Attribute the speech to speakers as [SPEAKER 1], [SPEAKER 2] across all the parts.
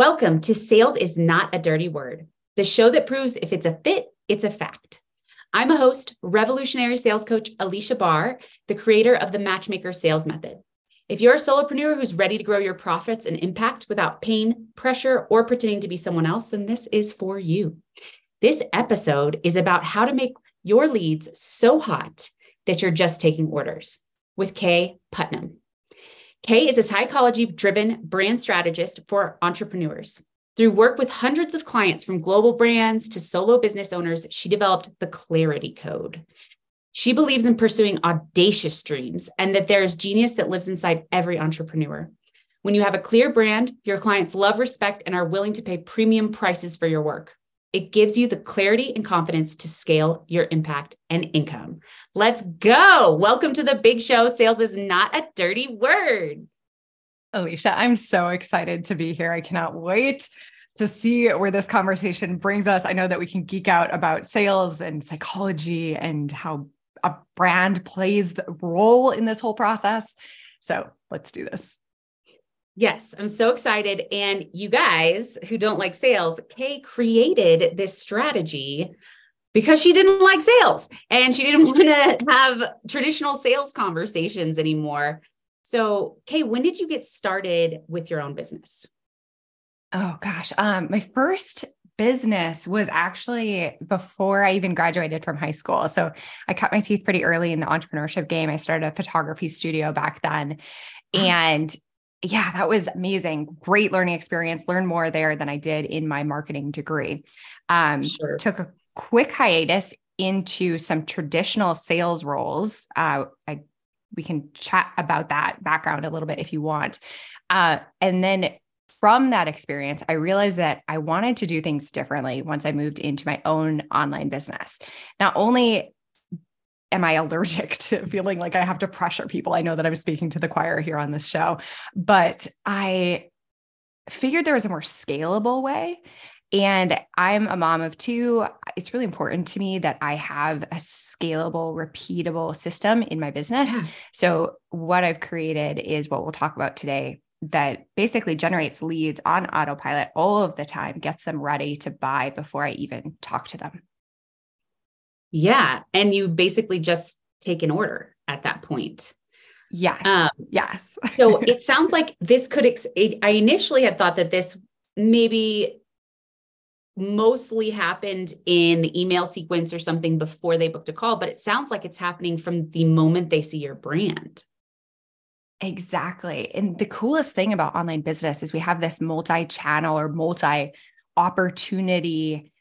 [SPEAKER 1] Welcome to Sales is Not a Dirty Word, the show that proves if it's a fit, it's a fact. I'm a host, revolutionary sales coach Alicia Barr, the creator of the Matchmaker Sales Method. If you're a solopreneur who's ready to grow your profits and impact without pain, pressure, or pretending to be someone else, then this is for you. This episode is about how to make your leads so hot that you're just taking orders with Kaye Putnam. Kaye is a psychology driven brand strategist for entrepreneurs. Through work with hundreds of clients from global brands to solo business owners, she developed the Clarity Code. She believes in pursuing audacious dreams and that there is genius that lives inside every entrepreneur. When you have a clear brand, your clients love, respect, and are willing to pay premium prices for your work. It gives you the clarity and confidence to scale your impact and income. Let's go. Welcome to the big show. Sales is not a dirty word.
[SPEAKER 2] Alicia, I'm so excited to be here. I cannot wait to see where this conversation brings us. I know that we can geek out about sales and psychology and how a brand plays the role in this whole process. So let's do this.
[SPEAKER 1] Yes, I'm so excited. And you guys who don't like sales, Kaye created this strategy because she didn't like sales and she didn't want to have traditional sales conversations anymore. So, Kaye, when did you get started with your own business?
[SPEAKER 2] Oh gosh, um, my first business was actually before I even graduated from high school. So I cut my teeth pretty early in the entrepreneurship game. I started a photography studio back then. And yeah, that was amazing. Great learning experience. Learned more there than I did in my marketing degree. Um, sure. Took a quick hiatus into some traditional sales roles. Uh, I we can chat about that background a little bit if you want. Uh, and then from that experience, I realized that I wanted to do things differently once I moved into my own online business. Not only am I allergic to feeling like I have to pressure people? I know that I'm speaking to the choir here on this show, but I figured there was a more scalable way. And I'm a mom of two. It's really important to me that I have a scalable, repeatable system in my business. Yeah. So, what I've created is what we'll talk about today that basically generates leads on autopilot all of the time, gets them ready to buy before I even talk to them.
[SPEAKER 1] Yeah. And you basically just take an order at that point.
[SPEAKER 2] Yes. Um, yes.
[SPEAKER 1] so it sounds like this could, ex- I initially had thought that this maybe mostly happened in the email sequence or something before they booked a call, but it sounds like it's happening from the moment they see your brand.
[SPEAKER 2] Exactly. And the coolest thing about online business is we have this multi channel or multi opportunity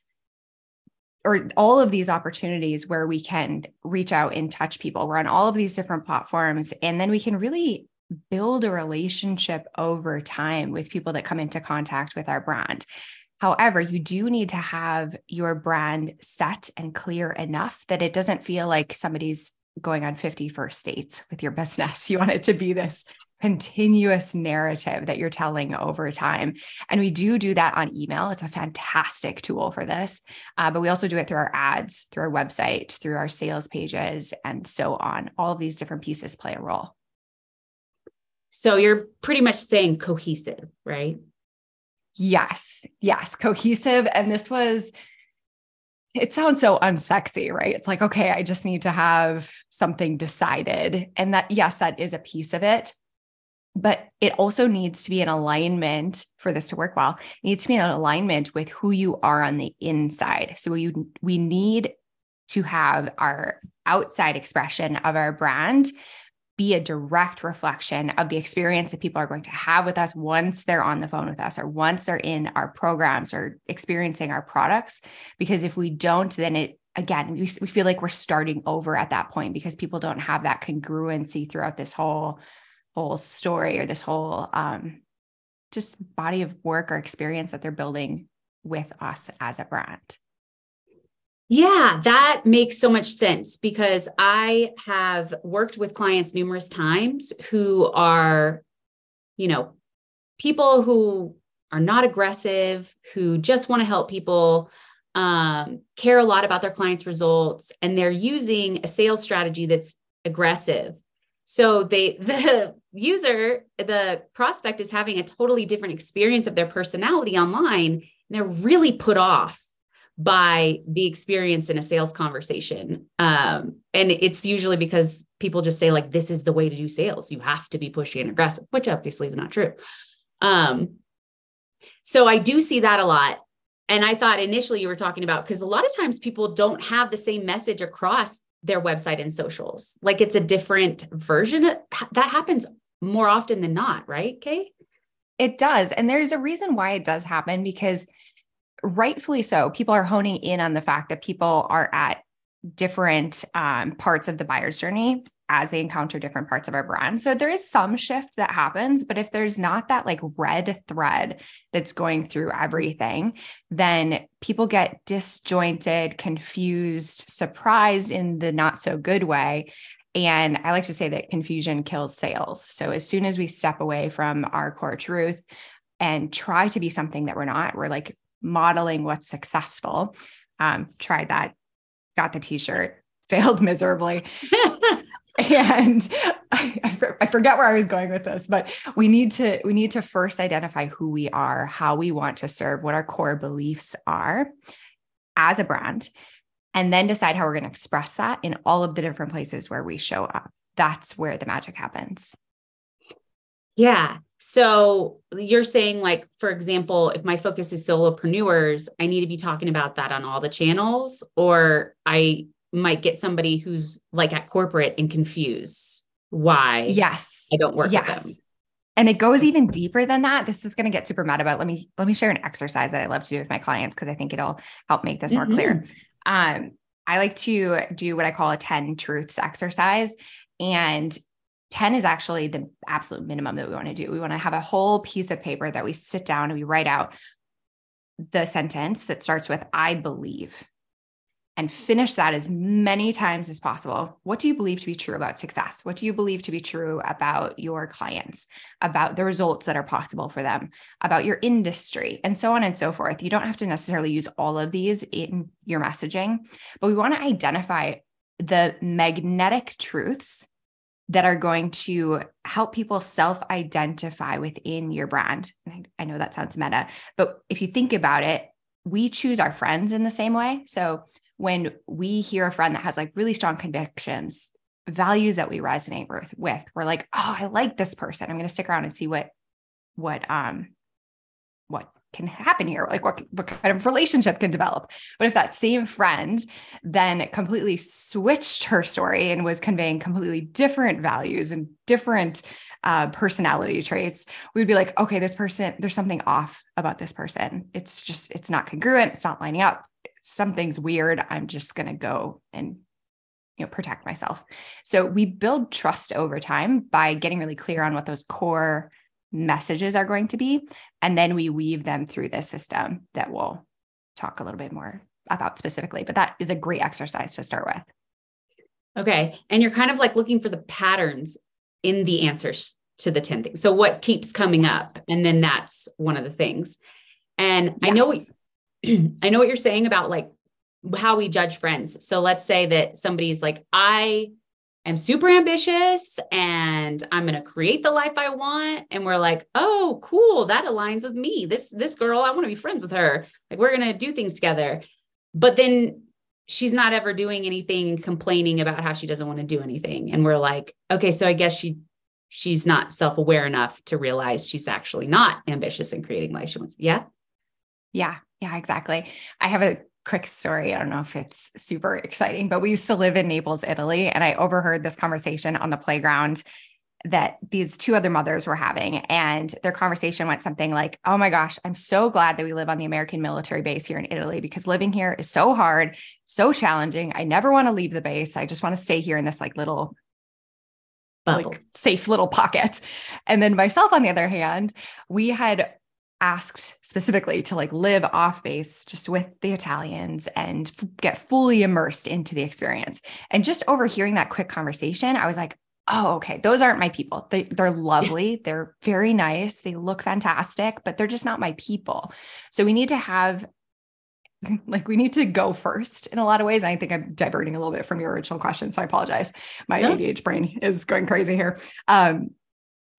[SPEAKER 2] or all of these opportunities where we can reach out and touch people. We're on all of these different platforms. And then we can really build a relationship over time with people that come into contact with our brand. However, you do need to have your brand set and clear enough that it doesn't feel like somebody's going on 50 first dates with your business. You want it to be this continuous narrative that you're telling over time. And we do do that on email. It's a fantastic tool for this. Uh, but we also do it through our ads, through our website, through our sales pages, and so on. All of these different pieces play a role.
[SPEAKER 1] So you're pretty much saying cohesive, right?
[SPEAKER 2] Yes, yes, cohesive. And this was it sounds so unsexy, right? It's like, okay, I just need to have something decided. And that, yes, that is a piece of it. But it also needs to be in alignment for this to work well. It needs to be in alignment with who you are on the inside. So we, we need to have our outside expression of our brand be a direct reflection of the experience that people are going to have with us once they're on the phone with us or once they're in our programs or experiencing our products. Because if we don't, then it again, we, we feel like we're starting over at that point because people don't have that congruency throughout this whole whole story or this whole um, just body of work or experience that they're building with us as a brand.
[SPEAKER 1] Yeah, that makes so much sense because I have worked with clients numerous times who are, you know, people who are not aggressive, who just want to help people, um, care a lot about their clients' results, and they're using a sales strategy that's aggressive. So they the user, the prospect is having a totally different experience of their personality online. And they're really put off by the experience in a sales conversation. Um, and it's usually because people just say, like, this is the way to do sales. You have to be pushy and aggressive, which obviously is not true. Um, so I do see that a lot. And I thought initially you were talking about because a lot of times people don't have the same message across their website and socials. Like it's a different version. That happens more often than not, right, Kaye?
[SPEAKER 2] It does. And there's a reason why it does happen because rightfully so, people are honing in on the fact that people are at different um, parts of the buyer's journey as they encounter different parts of our brand. So there is some shift that happens, but if there's not that like red thread that's going through everything, then people get disjointed, confused, surprised in the not so good way. And I like to say that confusion kills sales. So as soon as we step away from our core truth and try to be something that we're not, we're like modeling what's successful. Um, tried that, got the t-shirt, failed miserably. and I, I, forget where I was going with this, but we need to we need to first identify who we are, how we want to serve, what our core beliefs are as a brand, and then decide how we're going to express that in all of the different places where we show up. That's where the magic happens.
[SPEAKER 1] Yeah. So you're saying, like, for example, if my focus is solopreneurs, I need to be talking about that on all the channels, or I might get somebody who's like at corporate and confused why
[SPEAKER 2] yes
[SPEAKER 1] I don't work yes. with them.
[SPEAKER 2] And it goes even deeper than that. This is going to get super mad about. let me let me share an exercise that I love to do with my clients because I think it'll help make this more mm-hmm. clear. Um, I like to do what I call a 10 truths exercise. And 10 is actually the absolute minimum that we want to do. We want to have a whole piece of paper that we sit down and we write out the sentence that starts with I believe and finish that as many times as possible. What do you believe to be true about success? What do you believe to be true about your clients, about the results that are possible for them, about your industry, and so on and so forth? You don't have to necessarily use all of these in your messaging, but we want to identify the magnetic truths that are going to help people self identify within your brand. I know that sounds meta, but if you think about it, we choose our friends in the same way. So when we hear a friend that has like really strong convictions, values that we resonate with, with we're like, oh, I like this person. I'm going to stick around and see what, what, um, what can happen here like what, what kind of relationship can develop. But if that same friend then completely switched her story and was conveying completely different values and different uh, personality traits we'd be like okay this person there's something off about this person. It's just it's not congruent. It's not lining up something's weird, I'm just going to go and you know protect myself. So we build trust over time by getting really clear on what those core messages are going to be and then we weave them through this system that we'll talk a little bit more about specifically, but that is a great exercise to start with.
[SPEAKER 1] Okay. And you're kind of like looking for the patterns in the answers to the 10 things. So what keeps coming up? And then that's one of the things. And yes. I know I know what you're saying about like how we judge friends. So let's say that somebody's like, I am super ambitious and I'm going to create the life I want. And we're like, oh, cool. That aligns with me. This, this girl, I want to be friends with her. Like we're going to do things together. But then she's not ever doing anything complaining about how she doesn't want to do anything. And we're like, okay, so I guess she she's not self-aware enough to realize she's actually not ambitious in creating life she wants. Yeah.
[SPEAKER 2] Yeah. Yeah, exactly. I have a quick story. I don't know if it's super exciting, but we used to live in Naples, Italy, and I overheard this conversation on the playground that these two other mothers were having. And their conversation went something like, Oh my gosh, I'm so glad that we live on the American military base here in Italy because living here is so hard, so challenging. I never want to leave the base. I just want to stay here in this like little like safe little pocket. And then myself, on the other hand, we had asked specifically to like live off base just with the Italians and get fully immersed into the experience. And just overhearing that quick conversation, I was like, oh, okay, those aren't my people. They, they're lovely. They're very nice. They look fantastic, but they're just not my people. So we need to have like we need to go first in a lot of ways. I think I'm diverting a little bit from your original question. So I apologize. My yeah. ADH brain is going crazy here. Um,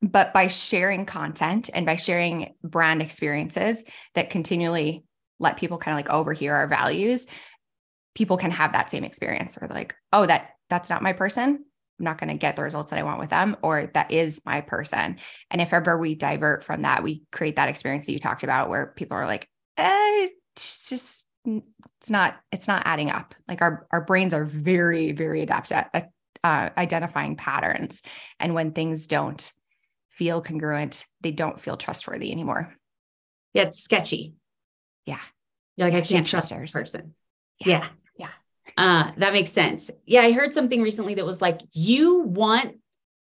[SPEAKER 2] but by sharing content and by sharing brand experiences that continually let people kind of like overhear our values, people can have that same experience or like, oh, that that's not my person. I'm not going to get the results that I want with them, or that is my person. And if ever we divert from that, we create that experience that you talked about where people are like, eh, it's just it's not it's not adding up like our our brains are very very adept at uh, identifying patterns and when things don't feel congruent they don't feel trustworthy anymore.
[SPEAKER 1] Yeah it's sketchy.
[SPEAKER 2] Yeah.
[SPEAKER 1] You're like i can't trust this person. Yeah. Yeah, yeah. Uh, that makes sense. Yeah i heard something recently that was like you want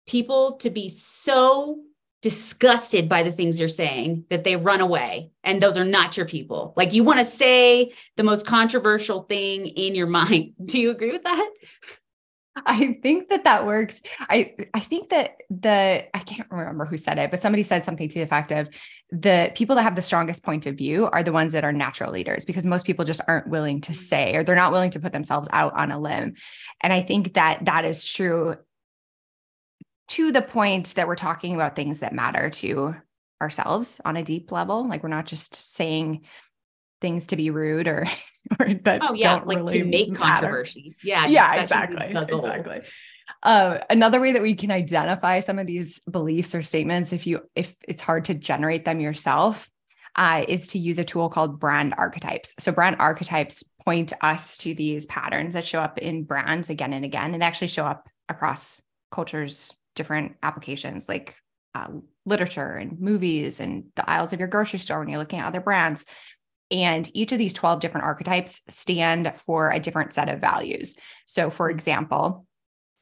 [SPEAKER 1] people to be so disgusted by the things you're saying that they run away and those are not your people. Like you want to say the most controversial thing in your mind. Do you agree with that
[SPEAKER 2] I think that that works. I I think that the I can't remember who said it, but somebody said something to the effect of the people that have the strongest point of view are the ones that are natural leaders because most people just aren't willing to say or they're not willing to put themselves out on a limb. And I think that that is true to the point that we're talking about things that matter to ourselves on a deep level. Like we're not just saying things to be rude or, or that oh yeah
[SPEAKER 1] like
[SPEAKER 2] really
[SPEAKER 1] to make matter. controversy. Yeah
[SPEAKER 2] yeah exactly exactly. Uh, another way that we can identify some of these beliefs or statements if you if it's hard to generate them yourself uh, is to use a tool called brand archetypes. So brand archetypes point us to these patterns that show up in brands again and again. And actually show up across cultures different applications like uh, literature and movies and the aisles of your grocery store when you're looking at other brands. And each of these 12 different archetypes stand for a different set of values. So, for mm-hmm. example,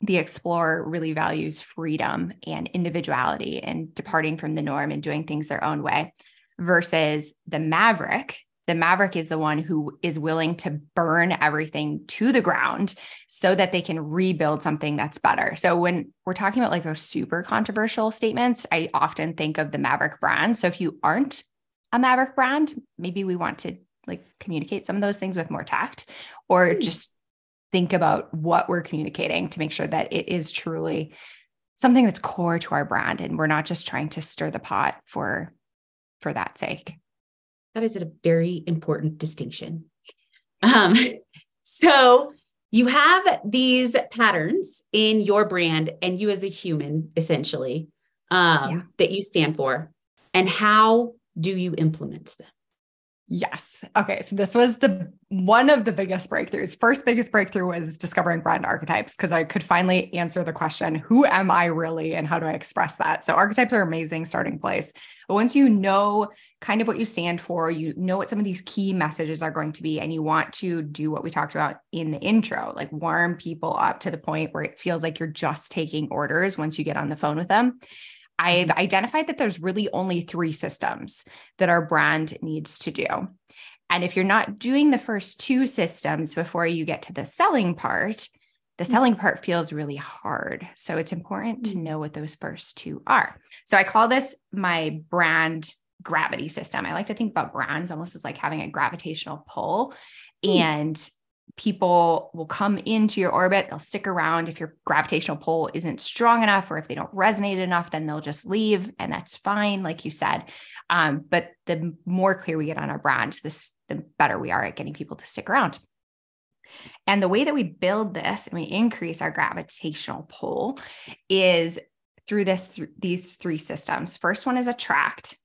[SPEAKER 2] the explorer really values freedom and individuality and departing from the norm and doing things their own way, versus the maverick the maverick is the one who is willing to burn everything to the ground so that they can rebuild something that's better. So when we're talking about like those super controversial statements, I often think of the maverick brand. So if you aren't a maverick brand, maybe we want to like communicate some of those things with more tact or mm. just think about what we're communicating to make sure that it is truly something that's core to our brand and we're not just trying to stir the pot for for that sake.
[SPEAKER 1] That is a very important distinction. Um, so you have these patterns in your brand and you as a human, essentially, um, yeah. that you stand for. And how do you implement them?
[SPEAKER 2] Yes. Okay. So this was the one of the biggest breakthroughs. First biggest breakthrough was discovering brand archetypes because I could finally answer the question, who am I really and how do I express that? So archetypes are amazing starting place. But once you know kind of what you stand for, you know what some of these key messages are going to be and you want to do what we talked about in the intro, like warm people up to the point where it feels like you're just taking orders once you get on the phone with them. I've mm-hmm. identified that there's really only three systems that our brand needs to do. And if you're not doing the first two systems before you get to the selling part, the mm-hmm. selling part feels really hard. So it's important to mm-hmm. know what those first two are. So I call this my brand gravity system. I like to think about brands almost as like having a gravitational pull. And people will come into your orbit, they'll stick around. If your gravitational pull isn't strong enough or if they don't resonate enough, then they'll just leave. And that's fine, like you said. Um, but the more clear we get on our brand, this the better we are at getting people to stick around. And the way that we build this and we increase our gravitational pull is through this th- these three systems. First one is attract.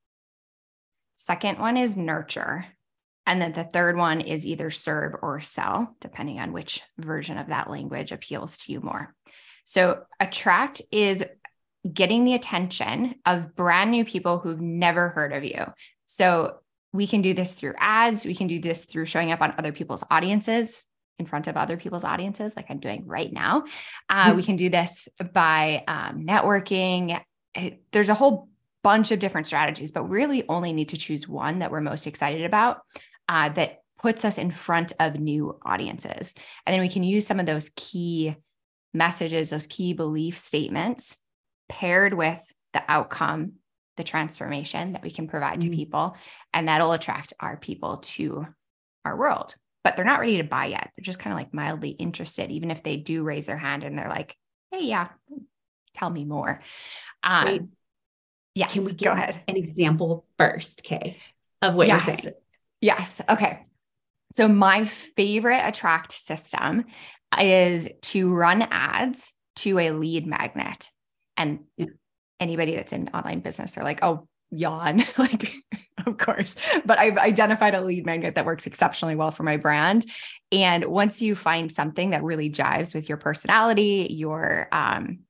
[SPEAKER 2] Second one is nurture. And then the third one is either serve or sell, depending on which version of that language appeals to you more. So, attract is getting the attention of brand new people who've never heard of you. So, we can do this through ads, we can do this through showing up on other people's audiences in front of other people's audiences, like I'm doing right now. Uh, mm-hmm. We can do this by um, networking. There's a whole bunch of different strategies, but really only need to choose one that we're most excited about uh, that puts us in front of new audiences. And then we can use some of those key messages, those key belief statements paired with the outcome, the transformation that we can provide mm-hmm. to people. And that'll attract our people to our world, but they're not ready to buy yet. They're just kind of like mildly interested, even if they do raise their hand and they're like, hey, yeah, tell me more. Um, Wait, yes,
[SPEAKER 1] can we go ahead? An example first, Kaye, of what yes. you're saying?
[SPEAKER 2] Yes. Okay. So my favorite attract system is to run ads to a lead magnet. And yeah. anybody that's in online business, they're like, oh, yawn. like, of course. But I've identified a lead magnet that works exceptionally well for my brand. And once you find something that really jives with your personality, your um,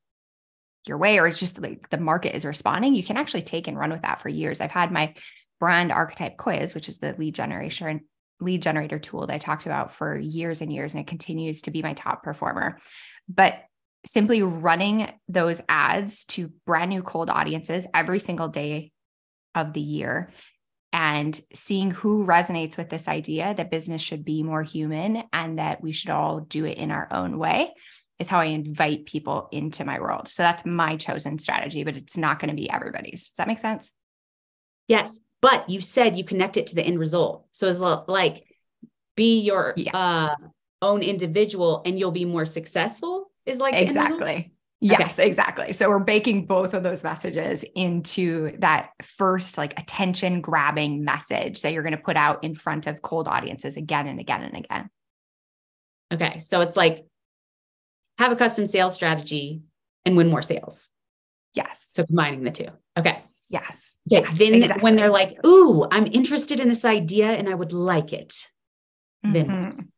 [SPEAKER 2] your way, or it's just like the market is responding, you can actually take and run with that for years. I've had my brand archetype quiz, which is the lead generation and lead generator tool that I talked about for years and years, and it continues to be my top performer. But simply running those ads to brand new cold audiences every single day of the year and seeing who resonates with this idea that business should be more human and that we should all do it in our own way is how I invite people into my world. So that's my chosen strategy, but it's not going to be everybody's. Does that make sense?
[SPEAKER 1] Yes. But you said you connect it to the end result. So it's like be your yes. uh, own individual and you'll be more successful is like
[SPEAKER 2] exactly. Yes, okay. exactly. So we're baking both of those messages into that first like attention grabbing message that you're going to put out in front of cold audiences again and again and again.
[SPEAKER 1] Okay. So it's like have a custom sales strategy and win more sales.
[SPEAKER 2] Yes.
[SPEAKER 1] So combining the two. Okay.
[SPEAKER 2] Yes.
[SPEAKER 1] Okay.
[SPEAKER 2] Yes,
[SPEAKER 1] then exactly. when they're like, ooh, I'm interested in this idea and I would like it. Mm-hmm. Then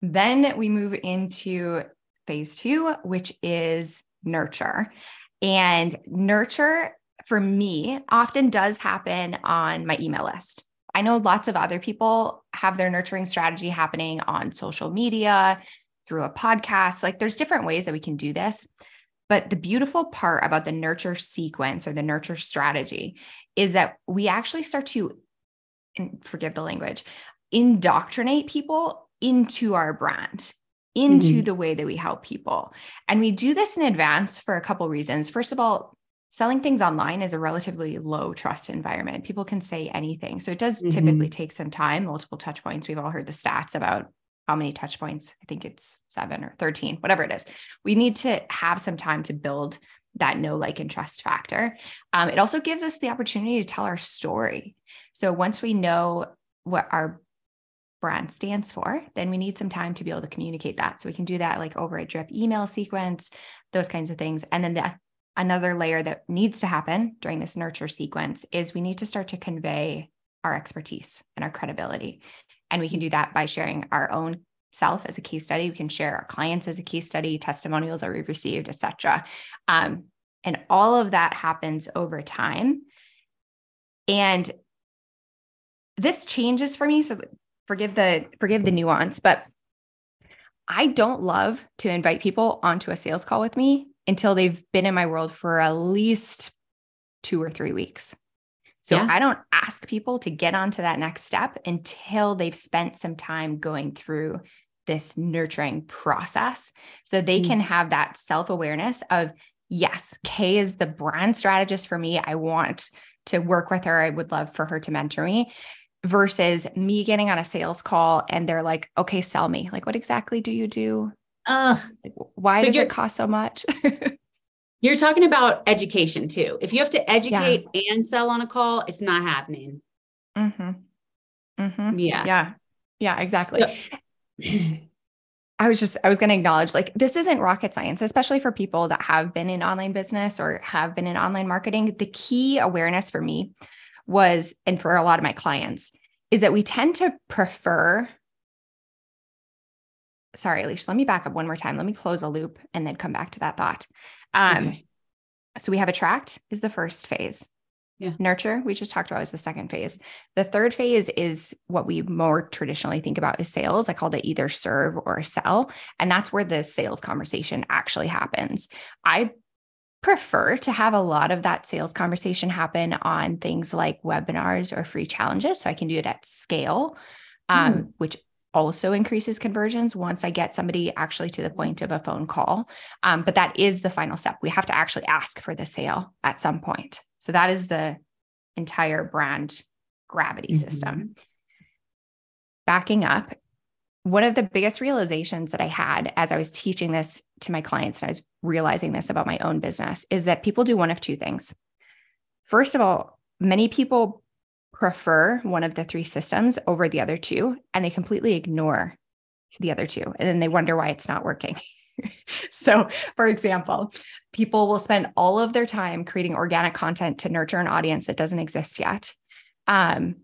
[SPEAKER 2] then we move into phase two, which is nurture. And nurture for me often does happen on my email list. I know lots of other people have their nurturing strategy happening on social media, through a podcast. Like there's different ways that we can do this. But the beautiful part about the nurture sequence or the nurture strategy is that we actually start to, forgive the language, indoctrinate people into our brand into mm-hmm. the way that we help people. And we do this in advance for a couple reasons. First of all, selling things online is a relatively low trust environment. People can say anything. So it does mm-hmm. typically take some time, multiple touch points. We've all heard the stats about how many touch points. I think it's seven or 13, whatever it is. We need to have some time to build that know, like, and trust factor. Um, it also gives us the opportunity to tell our story. So once we know what our brand stands for, then we need some time to be able to communicate that. So we can do that like over a drip email sequence, those kinds of things. And then the, another layer that needs to happen during this nurture sequence is we need to start to convey our expertise and our credibility. And we can do that by sharing our own self as a case study. We can share our clients as a case study, testimonials that we've received, etc. Um, and all of that happens over time. And this changes for me. So forgive the forgive the nuance, but I don't love to invite people onto a sales call with me until they've been in my world for at least two or three weeks. So yeah. I don't ask people to get onto that next step until they've spent some time going through this nurturing process so they mm-hmm. can have that self awareness of, yes, Kaye is the brand strategist for me. I want to work with her. I would love for her to mentor me versus me getting on a sales call and they're like, okay, sell me. Like, what exactly do you do? Uh, Why so does it cost so much?
[SPEAKER 1] you're talking about education too. If you have to educate yeah. and sell on a call, it's not happening.
[SPEAKER 2] Mm-hmm. Mm-hmm. Yeah. Yeah. Yeah, exactly. So- I was just, I was going to acknowledge like this isn't rocket science, especially for people that have been in online business or have been in online marketing. The key awareness for me was, and for a lot of my clients, is that we tend to prefer. Sorry, Alicia, let me back up one more time. Let me close a loop and then come back to that thought. Um, okay. So we have attract is the first phase.
[SPEAKER 1] Yeah.
[SPEAKER 2] Nurture, we just talked about, is the second phase. The third phase is what we more traditionally think about as sales. I called it either serve or sell. And that's where the sales conversation actually happens. I prefer to have a lot of that sales conversation happen on things like webinars or free challenges. So I can do it at scale, um, mm. which also increases conversions once I get somebody actually to the point of a phone call. Um, but that is the final step. We have to actually ask for the sale at some point. So that is the entire brand gravity mm-hmm. system. backing up, one of the biggest realizations that I had as I was teaching this to my clients and I was realizing this about my own business is that people do one of two things. First of all, many people prefer one of the three systems over the other two, and they completely ignore the other two. And then they wonder why it's not working. so, for example, people will spend all of their time creating organic content to nurture an audience that doesn't exist yet. Um,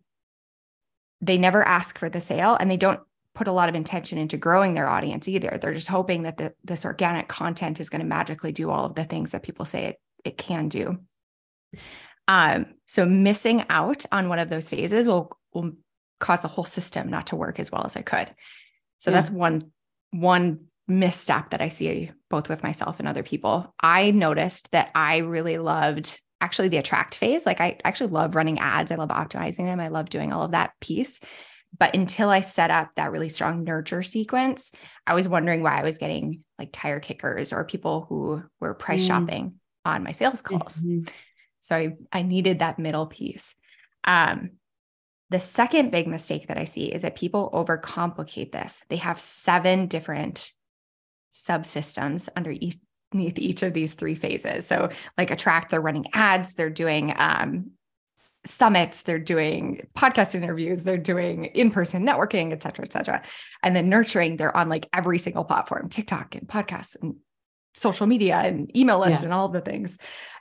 [SPEAKER 2] they never ask for the sale and they don't put a lot of intention into growing their audience either. They're just hoping that the, this organic content is going to magically do all of the things that people say it, it can do. Um, so missing out on one of those phases will, will cause the whole system not to work as well as I could. So yeah. that's one one misstep that I see both with myself and other people. I noticed that I really loved actually the attract phase. Like I actually love running ads. I love optimizing them. I love doing all of that piece. But until I set up that really strong nurture sequence, I was wondering why I was getting like tire kickers or people who were price mm. shopping on my sales calls. Mm-hmm. So I, I needed that middle piece. Um, the second big mistake that I see is that people overcomplicate this. They have seven different subsystems underneath each of these three phases. So, like attract, they're running ads, they're doing um, summits, they're doing podcast interviews, they're doing in-person networking, et cetera, et cetera. And then nurturing, they're on like every single platform, TikTok and podcasts and social media and email list yeah. and all the things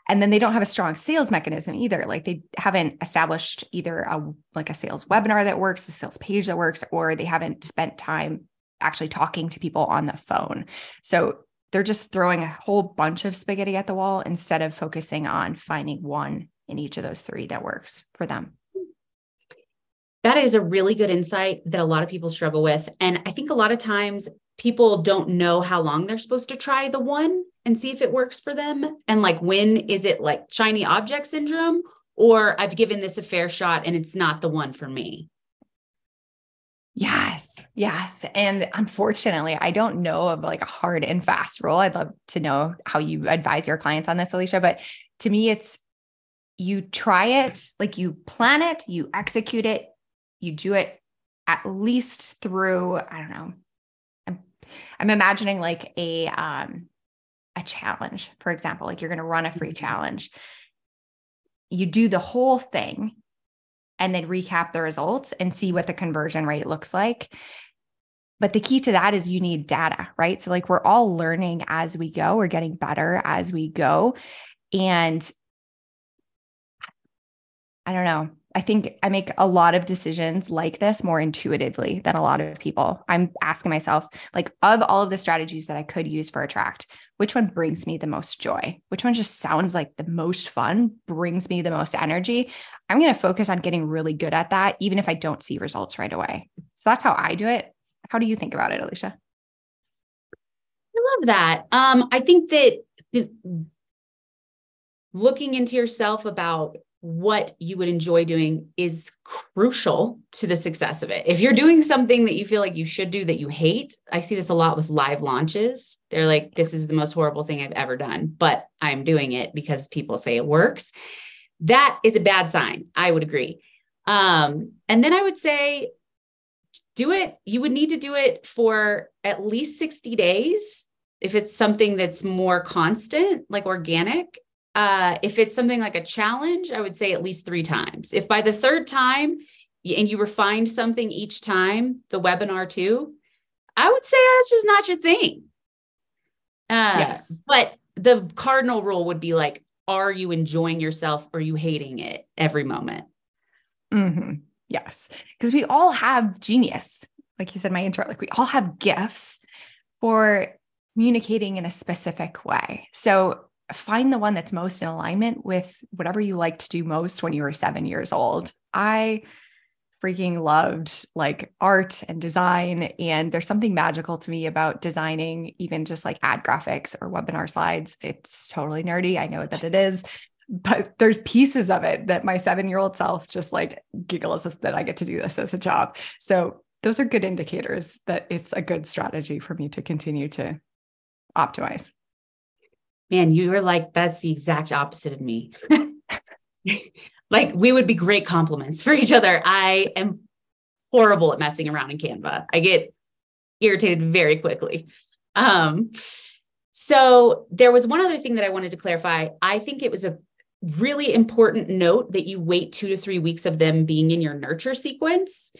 [SPEAKER 2] and then they don't have a strong sales mechanism either. Like they haven't established either a like a sales webinar that works a sales page that works or they haven't spent time actually talking to people on the phone. So they're just throwing a whole bunch of spaghetti at the wall instead of focusing on finding one in each of those three that works for them.
[SPEAKER 1] That is a really good insight that a lot of people struggle with. And i think a lot of times people don't know how long they're supposed to try the one and see if it works for them? And like, when is it like shiny object syndrome? Or I've given this a fair shot and it's not the one for me.
[SPEAKER 2] Yes, yes. And unfortunately, I don't know of like a hard and fast rule. I'd love to know how you advise your clients on this, Alicia. But to me, it's you try it, like you plan it, you execute it, you do it at least through, I don't know. I'm, I'm imagining like a um a challenge, for example, like you're going to run a free mm-hmm. challenge, you do the whole thing and then recap the results and see what the conversion rate looks like. But the key to that is you need data, right? So, like, we're all learning as we go, we're getting better as we go. And I don't know. I think I make a lot of decisions like this more intuitively than a lot of people. I'm asking myself, like, of all of the strategies that I could use for Attract, which one brings me the most joy? Which one just sounds like the most fun, brings me the most energy? I'm going to focus on getting really good at that, even if I don't see results right away. So that's how I do it. How do you think about it, Alicia?
[SPEAKER 1] I love that. Um, I think that looking into yourself about what you would enjoy doing is crucial to the success of it. If you're doing something that you feel like you should do that you hate, I see this a lot with live launches. They're like, this is the most horrible thing I've ever done, but I'm doing it because people say it works. That is a bad sign. I would agree. Um, and then I would say, do it. You would need to do it for at least 60 days if it's something that's more constant, like organic, uh, if it's something like a challenge, I would say at least three times. If by the third time and you refined something each time, the webinar too, I would say that's just not your thing. Uh, yes. But the cardinal rule would be like, are you enjoying yourself or are you hating it every moment?
[SPEAKER 2] Mm-hmm. Yes. Because we all have genius. Like you said, my intro, like we all have gifts for communicating in a specific way. So find the one that's most in alignment with whatever you like to do most when you were seven years old. I freaking loved like art and design. And there's something magical to me about designing, even just like ad graphics or webinar slides. It's totally nerdy. I know that it is. But there's pieces of it that my seven year old self just like giggles that I get to do this as a job. So those are good indicators that it's a good strategy for me to continue to optimize
[SPEAKER 1] man, you were like, that's the exact opposite of me. like we would be great compliments for each other. I am horrible at messing around in Canva. I get irritated very quickly. Um, so there was one other thing that I wanted to clarify. I think it was a really important note that you wait two to three weeks of them being in your nurture sequence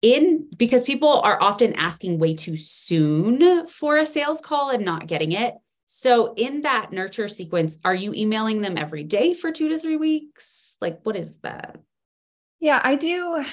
[SPEAKER 1] in because people are often asking way too soon for a sales call and not getting it. So in that nurture sequence, are you emailing them every day for two to three weeks? Like what is that?
[SPEAKER 2] Yeah, I do.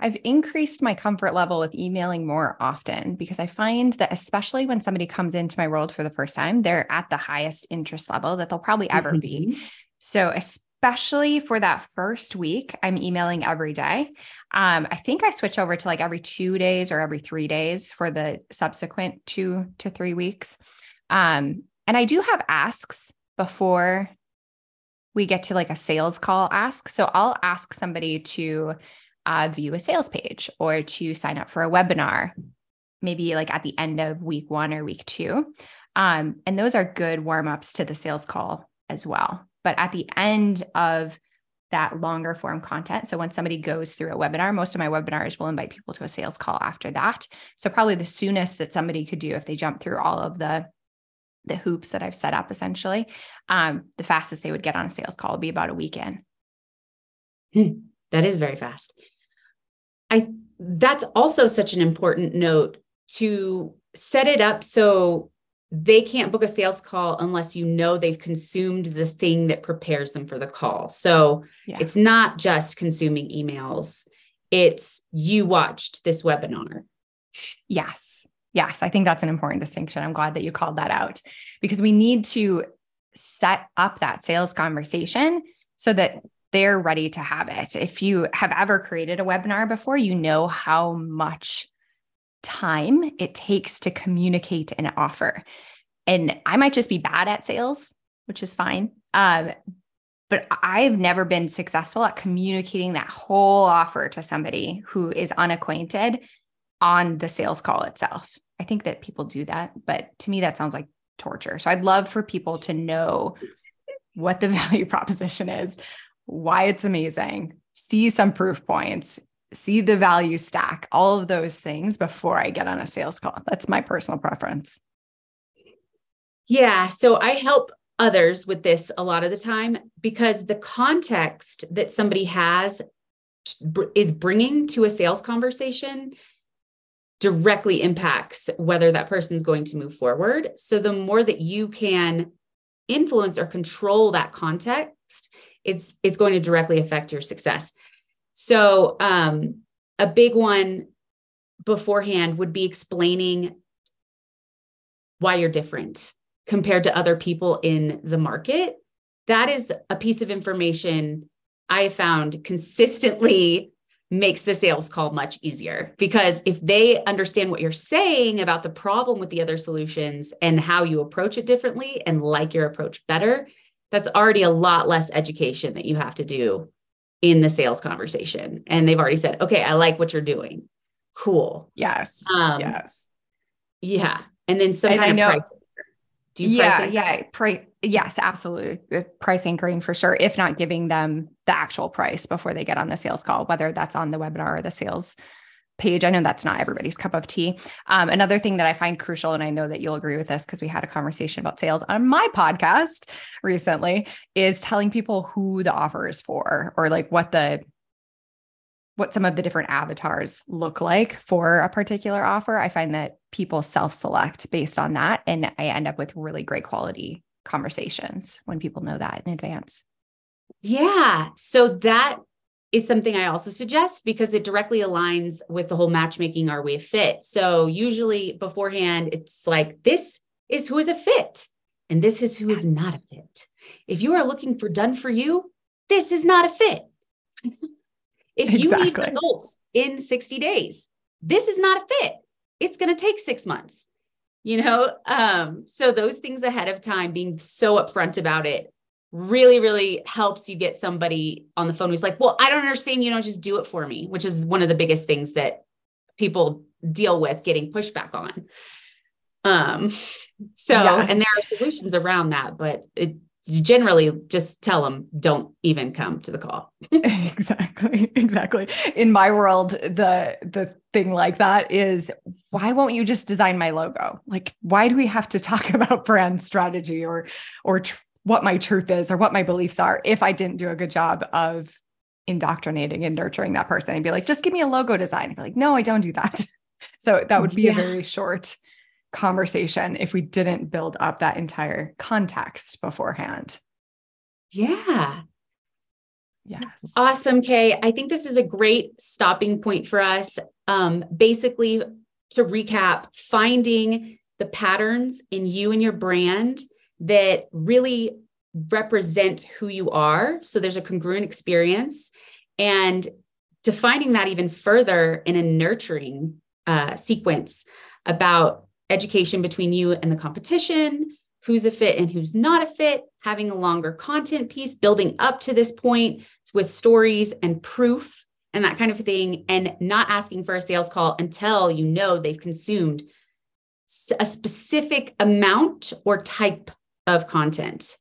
[SPEAKER 2] I've increased my comfort level with emailing more often because I find that, especially when somebody comes into my world for the first time, they're at the highest interest level that they'll probably ever mm-hmm. be. So, especially for that first week, I'm emailing every day. Um, I think I switch over to like every two days or every three days for the subsequent two to three weeks. Um, and I do have asks before we get to like a sales call ask. So I'll ask somebody to uh, view a sales page or to sign up for a webinar, maybe like at the end of week one or week two. Um, and those are good warm ups to the sales call as well. But at the end of that longer form content. So when somebody goes through a webinar, most of my webinars will invite people to a sales call after that. So probably the soonest that somebody could do if they jump through all of the the hoops that I've set up essentially, um, the fastest they would get on a sales call would be about a weekend.
[SPEAKER 1] Hmm. That is very fast. I that's also such an important note to set it up so they can't book a sales call unless you know they've consumed the thing that prepares them for the call. So yeah. it's not just consuming emails, it's you watched this webinar.
[SPEAKER 2] Yes. Yes. I think that's an important distinction. I'm glad that you called that out because we need to set up that sales conversation so that they're ready to have it. If you have ever created a webinar before, you know how much time it takes to communicate an offer. And I might just be bad at sales, which is fine. Um, but I've never been successful at communicating that whole offer to somebody who is unacquainted on the sales call itself. I think that people do that, but to me, that sounds like torture. So I'd love for people to know what the value proposition is why it's amazing, see some proof points, see the value stack, all of those things before I get on a sales call. That's my personal preference.
[SPEAKER 1] Yeah. So I help others with this a lot of the time because the context that somebody has is bringing to a sales conversation directly impacts whether that person's going to move forward. So the more that you can influence or control that context, it's it's going to directly affect your success. So um, a big one beforehand would be explaining why you're different compared to other people in the market. That is a piece of information I found consistently makes the sales call much easier because if they understand what you're saying about the problem with the other solutions and how you approach it differently and like your approach better, that's already a lot less education that you have to do in the sales conversation. And they've already said, okay, I like what you're doing. Cool.
[SPEAKER 2] Yes. Um, yes.
[SPEAKER 1] Yeah. And then some and kind I of know, price.
[SPEAKER 2] Do you yeah, yeah. Price, yes, absolutely. Price anchoring for sure. If not giving them the actual price before they get on the sales call, whether that's on the webinar or the sales page. I know that's not everybody's cup of tea. Um, another thing that I find crucial, and I know that you'll agree with this because we had a conversation about sales on my podcast recently, is telling people who the offer is for or like what the what some of the different avatars look like for a particular offer. I find that people self-select based on that. And I end up with really great quality conversations when people know that in advance.
[SPEAKER 1] Yeah. So that is something I also suggest because it directly aligns with the whole matchmaking are we a fit. So usually beforehand, it's like this is who is a fit and this is who is not a fit. If you are looking for done for you, this is not a fit. if exactly. you need results in 60 days, this is not a fit. It's going to take six months. You know, um, so those things ahead of time, being so upfront about it really, really helps you get somebody on the phone who's like, well, I don't understand. You know, just do it for me, which is one of the biggest things that people deal with getting pushback on. Um, so, yes. and there are solutions around that, but it, generally just tell them don't even come to the call.
[SPEAKER 2] exactly. Exactly. In my world, the the thing like that is why won't you just design my logo? Like why do we have to talk about brand strategy or or tr- what my truth is or what my beliefs are if I didn't do a good job of indoctrinating and nurturing that person and be like, just give me a logo design. be like, no, I don't do that. So that would be yeah. a very short conversation if we didn't build up that entire context beforehand.
[SPEAKER 1] Yeah.
[SPEAKER 2] Yes.
[SPEAKER 1] Awesome, Kaye. I think this is a great stopping point for us. Um, basically, to recap, finding the patterns in you and your brand that really represent who you are. So there's a congruent experience and defining that even further in a nurturing uh, sequence about education between you and the competition, who's a fit and who's not a fit, having a longer content piece, building up to this point with stories and proof and that kind of thing, and not asking for a sales call until you know they've consumed a specific amount or type of content.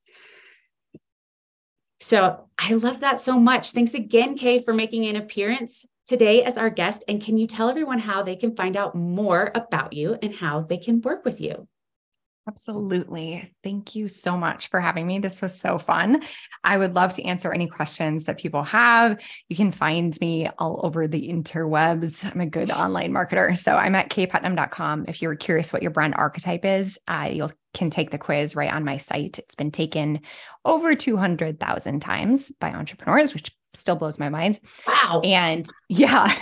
[SPEAKER 1] So I love that so much. Thanks again, Kaye, for making an appearance today as our guest. And can you tell everyone how they can find out more about you and how they can work with you?
[SPEAKER 2] Absolutely. Thank you so much for having me. This was so fun. I would love to answer any questions that people have. You can find me all over the interwebs. I'm a good online marketer. So I'm at kayeputnam.com. If you're curious what your brand archetype is, uh, you can take the quiz right on my site. It's been taken over 200,000 times by entrepreneurs, which still blows my mind.
[SPEAKER 1] Wow.
[SPEAKER 2] And yeah,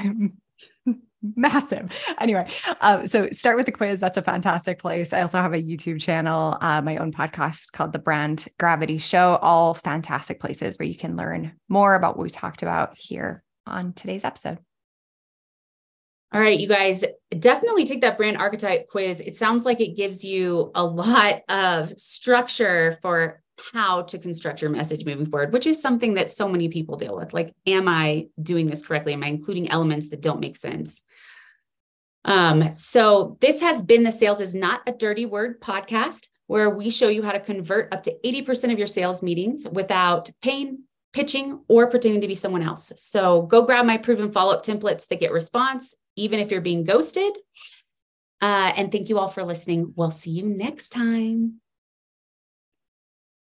[SPEAKER 2] massive. Anyway, um, so start with the quiz. That's a fantastic place. I also have a YouTube channel, uh, my own podcast called The Brand Gravity Show, all fantastic places where you can learn more about what we talked about here on today's episode.
[SPEAKER 1] All right, you guys definitely take that brand archetype quiz. It sounds like it gives you a lot of structure for how to construct your message moving forward, which is something that so many people deal with. Like, am I doing this correctly? Am I including elements that don't make sense? Um, so, this has been the Sales is Not a Dirty Word podcast, where we show you how to convert up to 80% of your sales meetings without pain, pitching, or pretending to be someone else. So, go grab my proven follow up templates that get response, even if you're being ghosted. Uh, and thank you all for listening. We'll see you next time.